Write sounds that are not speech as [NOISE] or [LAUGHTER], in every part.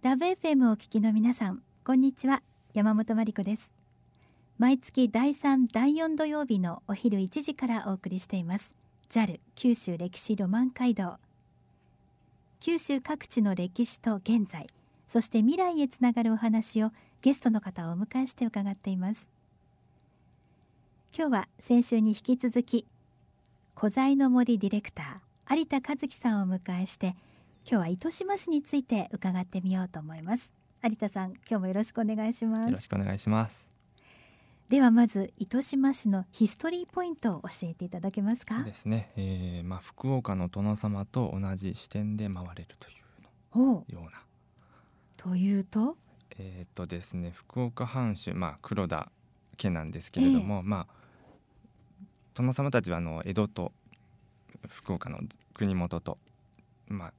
ラブ FM をお聞きの皆さんこんにちは。山本真理子です。毎月第3第4土曜日のお昼1時からお送りしています。JAL 九州歴史ロマン街道。九州各地の歴史と現在そして未来へつながるお話をゲストの方をお迎えして伺っています。今日は先週に引き続き古材の森ディレクター有田和樹さんをお迎えして今日は糸島市について伺ってみようと思います。有田さん今日もよろしくお願いします。よろしくお願いします。ではまず糸島市のヒストリーポイントを教えていただけますか？ですね、えー、まあ福岡の殿様と同じ視点で回れるというようなというと？えっ、とですね福岡藩主まあ黒田家なんですけれども、えー、まあ殿様たちはあの江戸と福岡の国元とまあ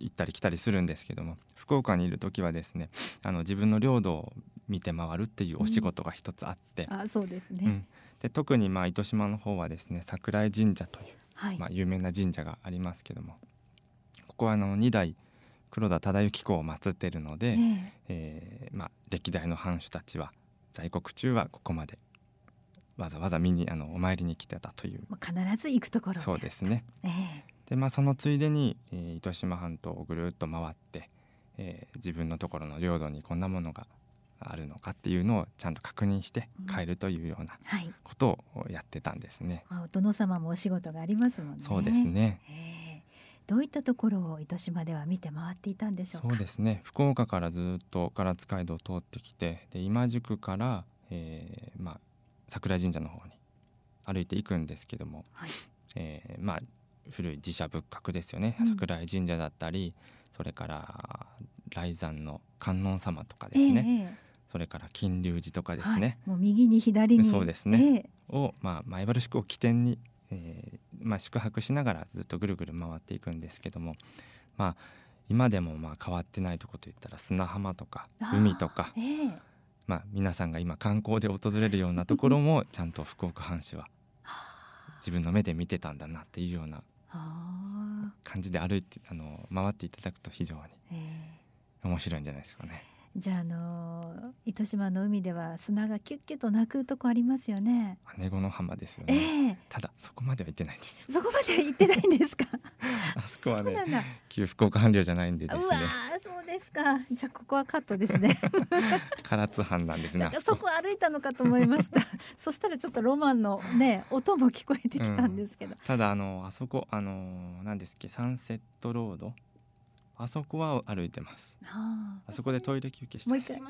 行ったり来たりするんですけども福岡にいる時はですねあの自分の領土を見て回るっていうお仕事が一つあって、うん、あそうですね、うん、で特にまあ糸島の方はですね桜井神社という、はい、まあ、有名な神社がありますけどもここはあの2代黒田忠之公を祀っているので、ええ。ー、まあ、歴代の藩主たちは在国中はここまでわざわざ見にあのお参りに来てたという。必ず行くところそうですね、えーでまあそのついでに、えー、糸島半島をぐるっと回って、えー、自分のところの領土にこんなものがあるのかっていうのをちゃんと確認して帰るというようなことをやってたんですね。うんはい、お殿様もお仕事がありますもんね。そうですね。どういったところを糸島では見て回っていたんでしょうそうですね。福岡からずっと唐津街道を通ってきて、で今宿から、えー、まあ桜神社の方に歩いていくんですけども、はい、えー、まあ古い寺社仏閣ですよね、うん、桜井神社だったりそれから雷山の観音様とかですね、えそれから金龍寺とかですね、はい、もう右に左に。そうですね、えを、まあ、前原宿を起点に、えーまあ、宿泊しながらずっとぐるぐる回っていくんですけどもまあ今でもまあ変わってないとこといったら砂浜とか海とか、まあ、皆さんが今観光で訪れるようなところもちゃんと福岡藩主は自分の目で見てたんだなっていうような感じで歩いてあの回っていただくと非常に面白いんじゃないですかね。じゃあ、あの糸島の海では砂がキュッキュと鳴くとこありますよね。姉子の浜ですよね、えー。ただそこまでは行ってないんですよ。そこまで行ってないんですか？[LAUGHS] あそこはね、旧福岡藩領じゃないんでですね。か。じゃあここはカットですね。唐津藩なんですね。そこ歩いたのかと思いました。[LAUGHS] そしたらちょっとロマンのね音も聞こえてきたんですけど。うん、ただあのあそこあの何ですっけサンセットロード？あそこは歩いてます。ああそこでトイレ休憩してもう一回。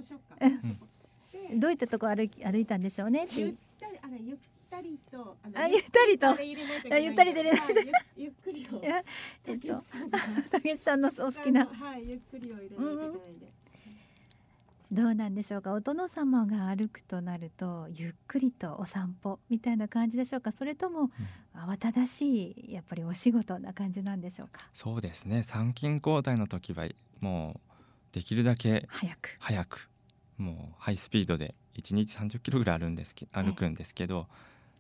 うん、どういったとこ歩歩いたんでしょうねって。ゆったりあれゆったりとあゆったりと。ゆったりでゆっくりを。えっと竹内さんのお好きな。はいゆっくりを入れないといけないで。どうなんでしょうか？お殿様が歩くとなるとゆっくりとお散歩みたいな感じでしょうか？それとも、慌ただしいやっぱりお仕事な感じなんでしょうか？そうですね。参勤交代の時はもうできるだけ早く。早く。もうハイスピードで1日30キロぐらいあるんですけ歩くんですけど、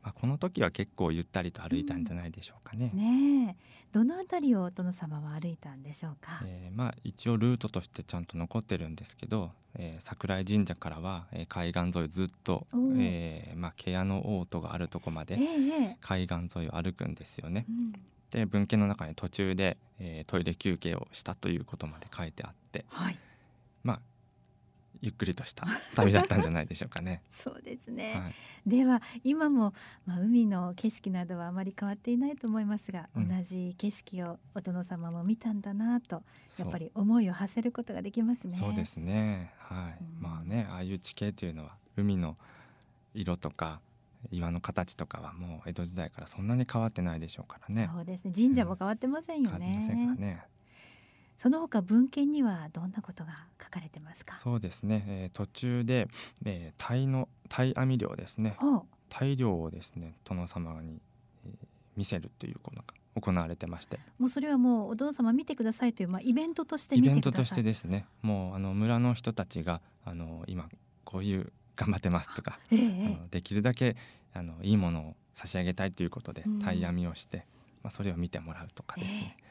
まあ、この時は結構ゆったりと歩いたんじゃないでしょうかね。うん、ねどの辺りをお殿様は歩いたんでしょうか？えー、まあ一応ルートとしてちゃんと残ってるんですけど、えー、桜井神社からは、えー、海岸沿いずっと、えー、まあ毛屋の王都があるとこまで、海岸沿いを歩くんですよね。うん、で文献の中に途中で、えー、トイレ休憩をしたということまで書いてあって、はい、まあゆっくりとした旅だったんじゃないでしょうかね。[LAUGHS] そうですね、はい、では今も、まあ、海の景色などはあまり変わっていないと思いますが、うん、同じ景色をお殿様も見たんだなとやっぱり思いを馳せることができますね。そうですね。はい、うん、まあねああいう地形というのは海の色とか岩の形とかはもう江戸時代からそんなに変わってないでしょうからね。そうですね。神社も変わってませんよね。うん、ねその他文献にはどんなことが書かれてますか？そうですね、えー、途中で、えー、鯛の鯛網漁ですね。鯛漁をですね殿様に、えー、見せるということが行われてまして。もうそれはもうお殿様見てくださいという、まあ、イベントとしてイベントとしてですね。もうあの村の人たちがあの今こういう頑張ってますとか、[LAUGHS] えー、あのできるだけあのいいものを差し上げたいということで鯛網をして、まあ、それを見てもらうとかですね、えー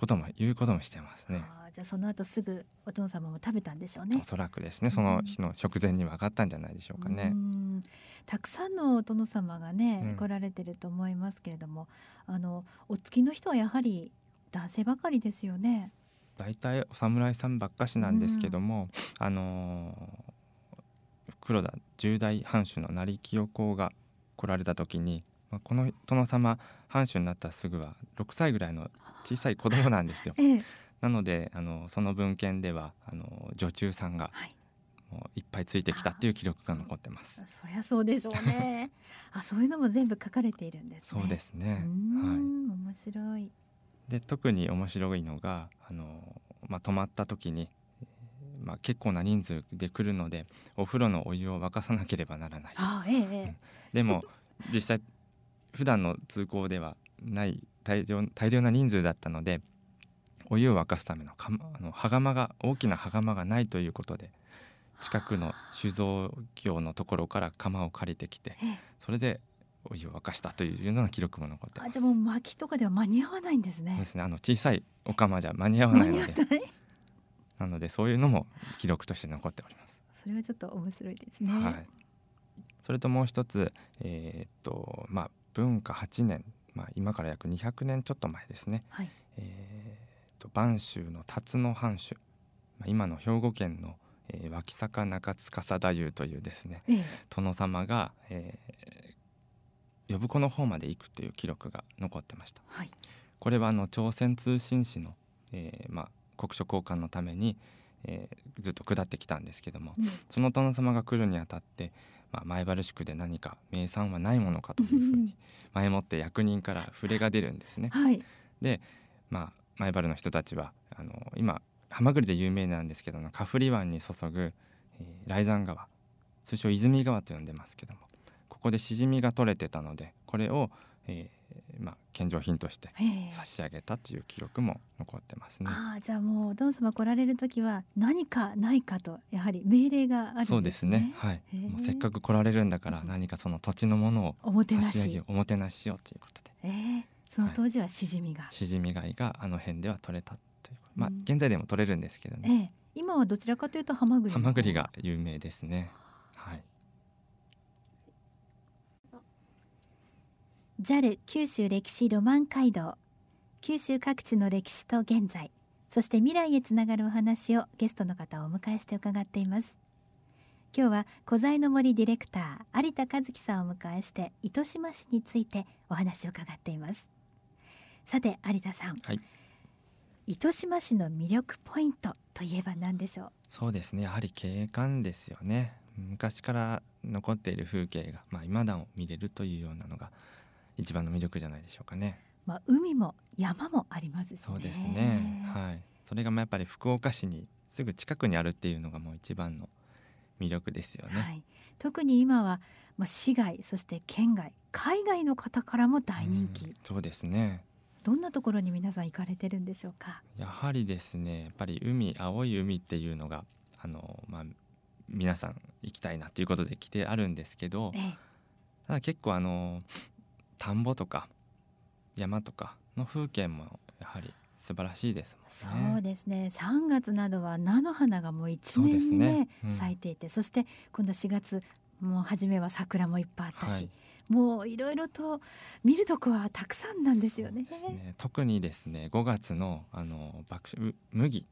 ことも言うこともしてますね。じゃあその後すぐお殿様も食べたんでしょうねお。そらくですねその日の食前に分かったんじゃないでしょうかねう。んたくさんのお殿様がね、うん来られてると思いますけれどもあのお付きの人はやはり男性ばかりですよね。大体お侍さんばっかしなんですけども、あのー黒田十代藩主の成清公が来られた時に、まあ、この殿様藩主になったらすぐは6歳ぐらいの小さい子供なんですよ。ええなのであのその文献ではあの女中さんがはい、もういっぱいついてきたっていう記録が残ってます。そりゃそうでしょうね。[LAUGHS] あそういうのも全部書かれているんですね。そうですうね。ん、はい。面白い。で特に面白いのがあの、まあ、泊まった時に、えーまあ、結構な人数で来るのでお風呂のお湯を沸かさなければならないあええええでも実際普段の通行ではない大量大量な人数だったのでお湯を沸かすためのかまあの羽釜が大きな羽釜がないということで近くの酒造業のところから釜を借りてきてええそれでお湯を沸かしたというような記録も残ってあじゃあもう薪とかでは間に合わないんですねそうで。すねあの小さいお釜じゃ間に合わ間ないので。なのでそういうのも記録として残っております。それはちょっと面白いですね。はい。それともう一つ、えーっとまあ文化8年、まあ今から約200年ちょっと前ですね。はい。えーっと播州の辰野藩主、まあ今の兵庫県の、えー脇坂中司太夫というですねええ殿様が、えー呼子の方まで行くという記録が残ってました。はい。これはあの朝鮮通信使の、えーまあ、国書交換のために、えーずっと下ってきたんですけどもうんその殿様が来るにあたって、まあ、前原宿で何か名産はないものかというふうに [LAUGHS] 前もって役人から触れが出るんですね。はい。で、まあ、前原の人たちはあの今ハマグリで有名なんですけどもカフリ湾に注ぐ、えー、雷山川通称泉川と呼んでますけどもここでシジミが取れてたのでこれを、えーまあ、献上品としてええ差し上げたという記録も残ってますね。ああじゃあもうお殿様来られる時は何かないかとやはり命令があるんですね。そうですね。はい。もうせっかく来られるんだからうん何かその土地のものを差し上げしよ。うおもてなししようということで、ええその当時はしじみが。しじみ貝があの辺では取れたという。まあうん現在でも取れるんですけどね。ええ今はどちらかというとハマグリ。ハマグリが有名ですね。はい。JAL 九州歴史ロマン街道。九州各地の歴史と現在。そして未来へつながるお話をゲストの方をお迎えして伺っています。今日は小材の森ディレクター有田和樹さんをお迎えして糸島市についてお話を伺っています。さて有田さん、はい。糸島市の魅力ポイントといえば何でしょう？そうですね。やはり景観ですよね。昔から残っている風景がまあ未だを見れるというようなのが一番の魅力じゃないでしょうかね。まあ海も山もありますしねそうですね。はい。それがまあやっぱり福岡市にすぐ近くにあるっていうのがもう一番の魅力ですよね。はい、特に今は、まあ、市外そして県外海外の方からも大人気、うんそうですね。どんなところに皆さん行かれてるんでしょうか？やはりですね。やっぱり海青い海っていうのがあのまあ皆さん行きたいなということで来てあるんですけどえ、えただ結構あの田んぼとか山とかの風景もやはり素晴らしいですもんね。そうですね3月などは菜の花がもう一面にねねうん咲いていてそして今度4月もう初めは桜もいっぱいあったし、はいもういろいろと見るとこはたくさんなんですよね。ね特にですね5月のあの爆う麦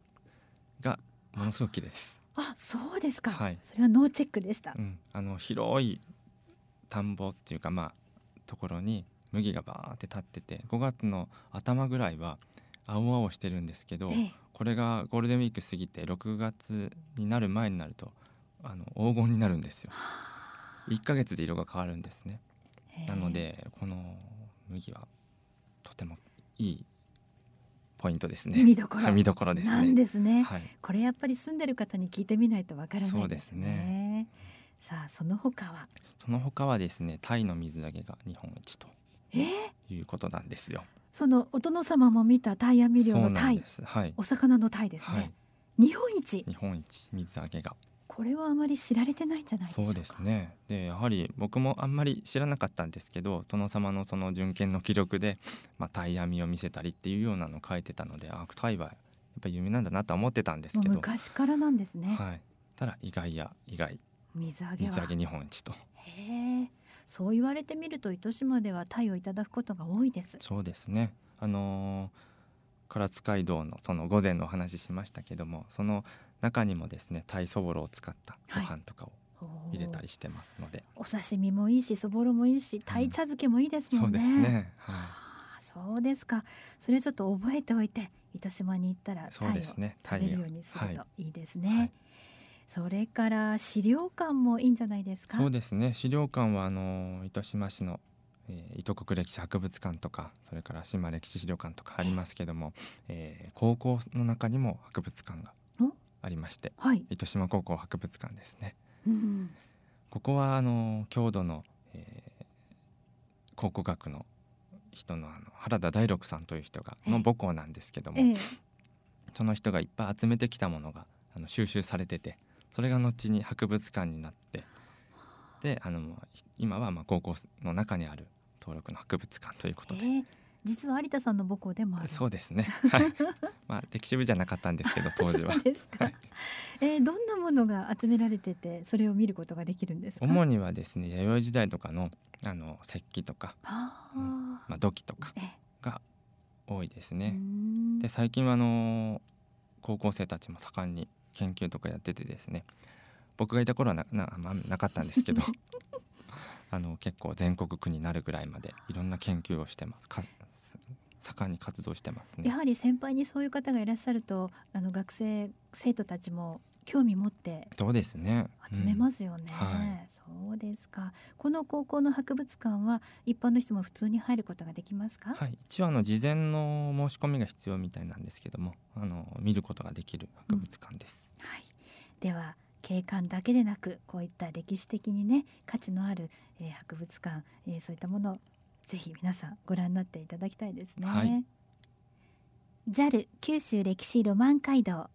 がものすごく綺麗です。あそうですか、はいそれはノーチェックでした。うん、あの広い田んぼっていうかまあところに麦がバーって立ってて5月の頭ぐらいは青々してるんですけど、ええこれがゴールデンウィーク過ぎて6月になる前になるとあの黄金になるんですよ。1ヶ月で色が変わるんですね。ええなのでこの麦はとてもいいポイントですね。見どころはい見どころですね。なんですね。はい。これやっぱり住んでる方に聞いてみないとわからないですね。そうですねさあその他は？その他はですね、タイの水揚げが日本一とえ？ー、いうことなんですよ。そのお殿様も見たタイヤ未漁のタイ。はい。お魚のタイですね、はい。日本一？日本一水揚げが。ここれはあまり知られてないんじゃないそうですね。でやはり僕もあんまり知らなかったんですけど殿様のその巡検の記録で、まあ、タイ網を見せたりっていうようなのを書いてたのであタイはやっぱり有名なんだなとは思ってたんですけど、昔からなんですね、はい、ただ意外や意外水揚げは。水揚げ日本一と。へえそう言われてみると糸島ではタイをいただくことが多いです。そうですね。あのー、唐津街道のその午前のお話ししましたけどもその中にもですねタイそぼろを使ったご飯とかを入れたりしてますので、お刺身もいいしそぼろもいいしタイ茶漬けもいいですもそうんね、ですね、ははあそうですか。それちょっと覚えておいて糸島に行ったらそうタイを食べるようにするといいですね、はいそれから資料館もいいんじゃないですい、か？そうですね。資料館はあのー糸島市の、えー糸国歴史博物館とかそれから島歴史資料館とかありますけども、えー高校の中にも博物館がお？ありましてはい、糸島高校博物館ですね。うん、ここはあの郷土の、えー考古学の人のあの原田大六さんという人がええ。の母校なんですけども、ええ。その人がいっぱい集めてきたものがあの収集されててそれが後に博物館になってであのひ今はまあ高校の中にある登録の博物館ということで、ええ実は有田さんの母校でもある。そうですね。はい。まあ歴史部じゃなかったんですけど [LAUGHS] 当時は。そうですか、はい。えーどんなものが集められててそれを見ることができるんですか？主にはですね弥生時代とかのあの石器とか、あー、まあ、土器とかええ。が多いですうーね。ん。で最近はあの高校生たちも盛んに研究とかやっててですね。僕がいた頃はなな,、まあ、なかったんですけど。[LAUGHS] あの結構全国区になるぐらいまでいろんな研究をしてます。か盛んに活動してますね。やはり先輩にそういう方がいらっしゃるとあの学生生徒たちも興味持ってそうですね。集めますよね、はそうですか。この高校の博物館は一般の人も普通に入ることができますか、はい、一応あの事前の申し込みが必要みたいなんですけどもあの見ることができる博物館です。はい、では景観だけでなくこういった歴史的にね価値のある、えー博物館、えーそういったものをぜひ皆さんご覧になっていただきたいですね。はい。JAL 九州歴史ロマン街道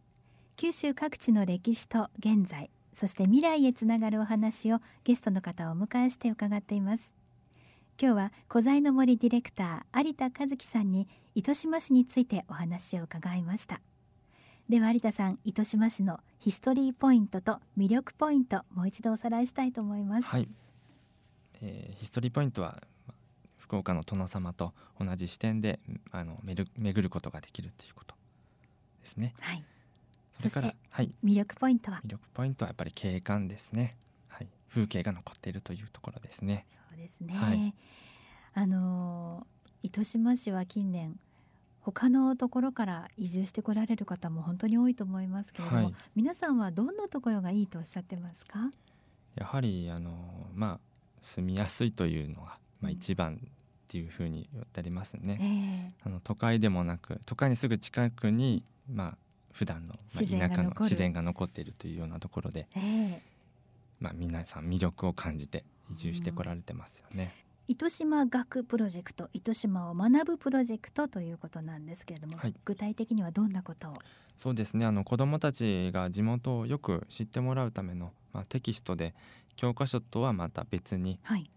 九州各地の歴史と現在そして未来へつながるお話をゲストの方をお迎えして伺っています。今日は小材の森ディレクター有田和樹さんに糸島市についてお話を伺いました。では有田さん糸島市のヒストリーポイントと魅力ポイントもう一度おさらいしたいと思います。はい、えーヒストリーポイントはま福岡の殿様と同じ視点であの巡ることができるということですね。はいそれからそしてはい。魅力ポイントは？魅力ポイントはやっぱり景観ですね。はい、風景が残っているというところですね。そうですね、はい。あのー糸島市は近年他のところから移住してこられる方も本当に多いと思いますけれども、はい。皆さんはどんなところがいいとおっしゃってますか？やはりあのまあ住みやすいというのがまあうん。一番っていうふうに言ってありますえね。え。あの都会でもなく都会にすぐ近くにまあ普段の、まあ、田舎の自然が残っているというようなところで、ええ。まあ、皆さん魅力を感じて移住してこられてますよね。糸島学プロジェクト糸島を学ぶプロジェクトということなんですけれども、はい。具体的にはどんなことを？そうですね。あの子どもたちが地元をよく知ってもらうための、まあ、テキストで教科書とはまた別にはい。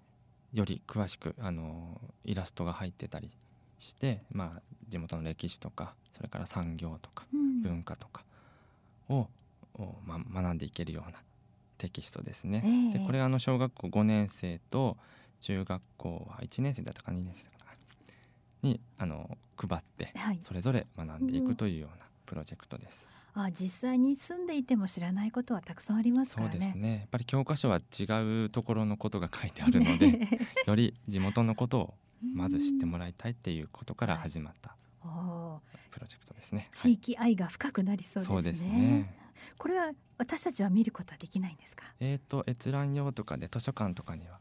より詳しくあのイラストが入ってたりして、まあ、地元の歴史とかそれから産業とかうん文化とかを、おまあ、学んでいけるようなテキストですね。ええ。でこれあの小学校5年生と中学校は1年生だったか2年生だったかな？にあの配ってはい。それぞれ学んでいくというようなプロジェクトです。あ実際に住んでいても知らないことはたくさんありますかそうらねですね。やっぱり教科書は違うところのことが書いてあるので [LAUGHS] より地元のことをまず知ってもらいたいっていうことから始まったプロジェクトですね。地域愛が深くなりそうですね,、これは私たちは見ることはできないんですか？えー、と閲覧用とかで図書館とかには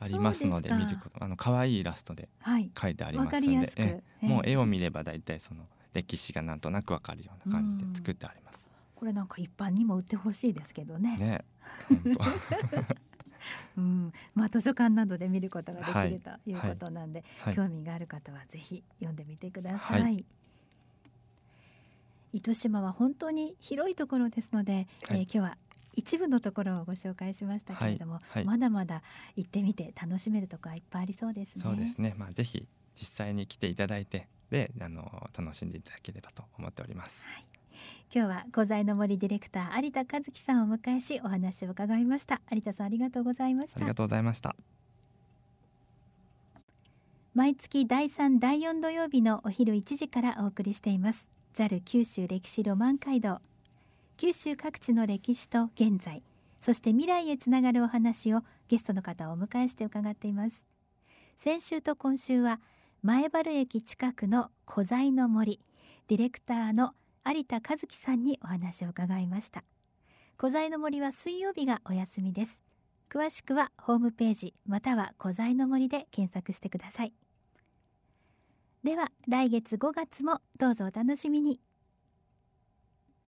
ありますので見ること。あの可愛いイラストではい。書いてありますのでりやすく、ええ。えもう絵を見れば大体その歴史がなんとなくわかるような感じで作ってあります。これなんか一般にも売ってほしいですけどね。ね。[LAUGHS] 本当 [LAUGHS] うん。まあ図書館などで見ることができる、はいということなんで、はい。興味がある方はぜひ読んでみてください、はい。糸島は本当に広いところですので、はい。えー今日は一部のところをご紹介しましたけれども、はい。はいまだまだ行ってみて楽しめるところはいっぱいありそうですね。そうですね。まあぜひ実際に来ていただいてであの楽しんでいただければと思っております。今日は古材の森ディレクター有田和樹さんをお迎えしお話を伺いました。有田さんありがとうございました。ありがとうございました。毎月第3第4土曜日のお昼1時からお送りしています。JAL 九州歴史ロマン街道。九州各地の歴史と現在そして未来へつながるお話をゲストの方をお迎えして伺っています。先週と今週は前原駅近くの古材の森ディレクターの有田和樹さんにお話を伺いました。古材の森は水曜日がお休みです。詳しくはホームページまたは古材の森で検索してください。では来月5月もどうぞお楽しみに。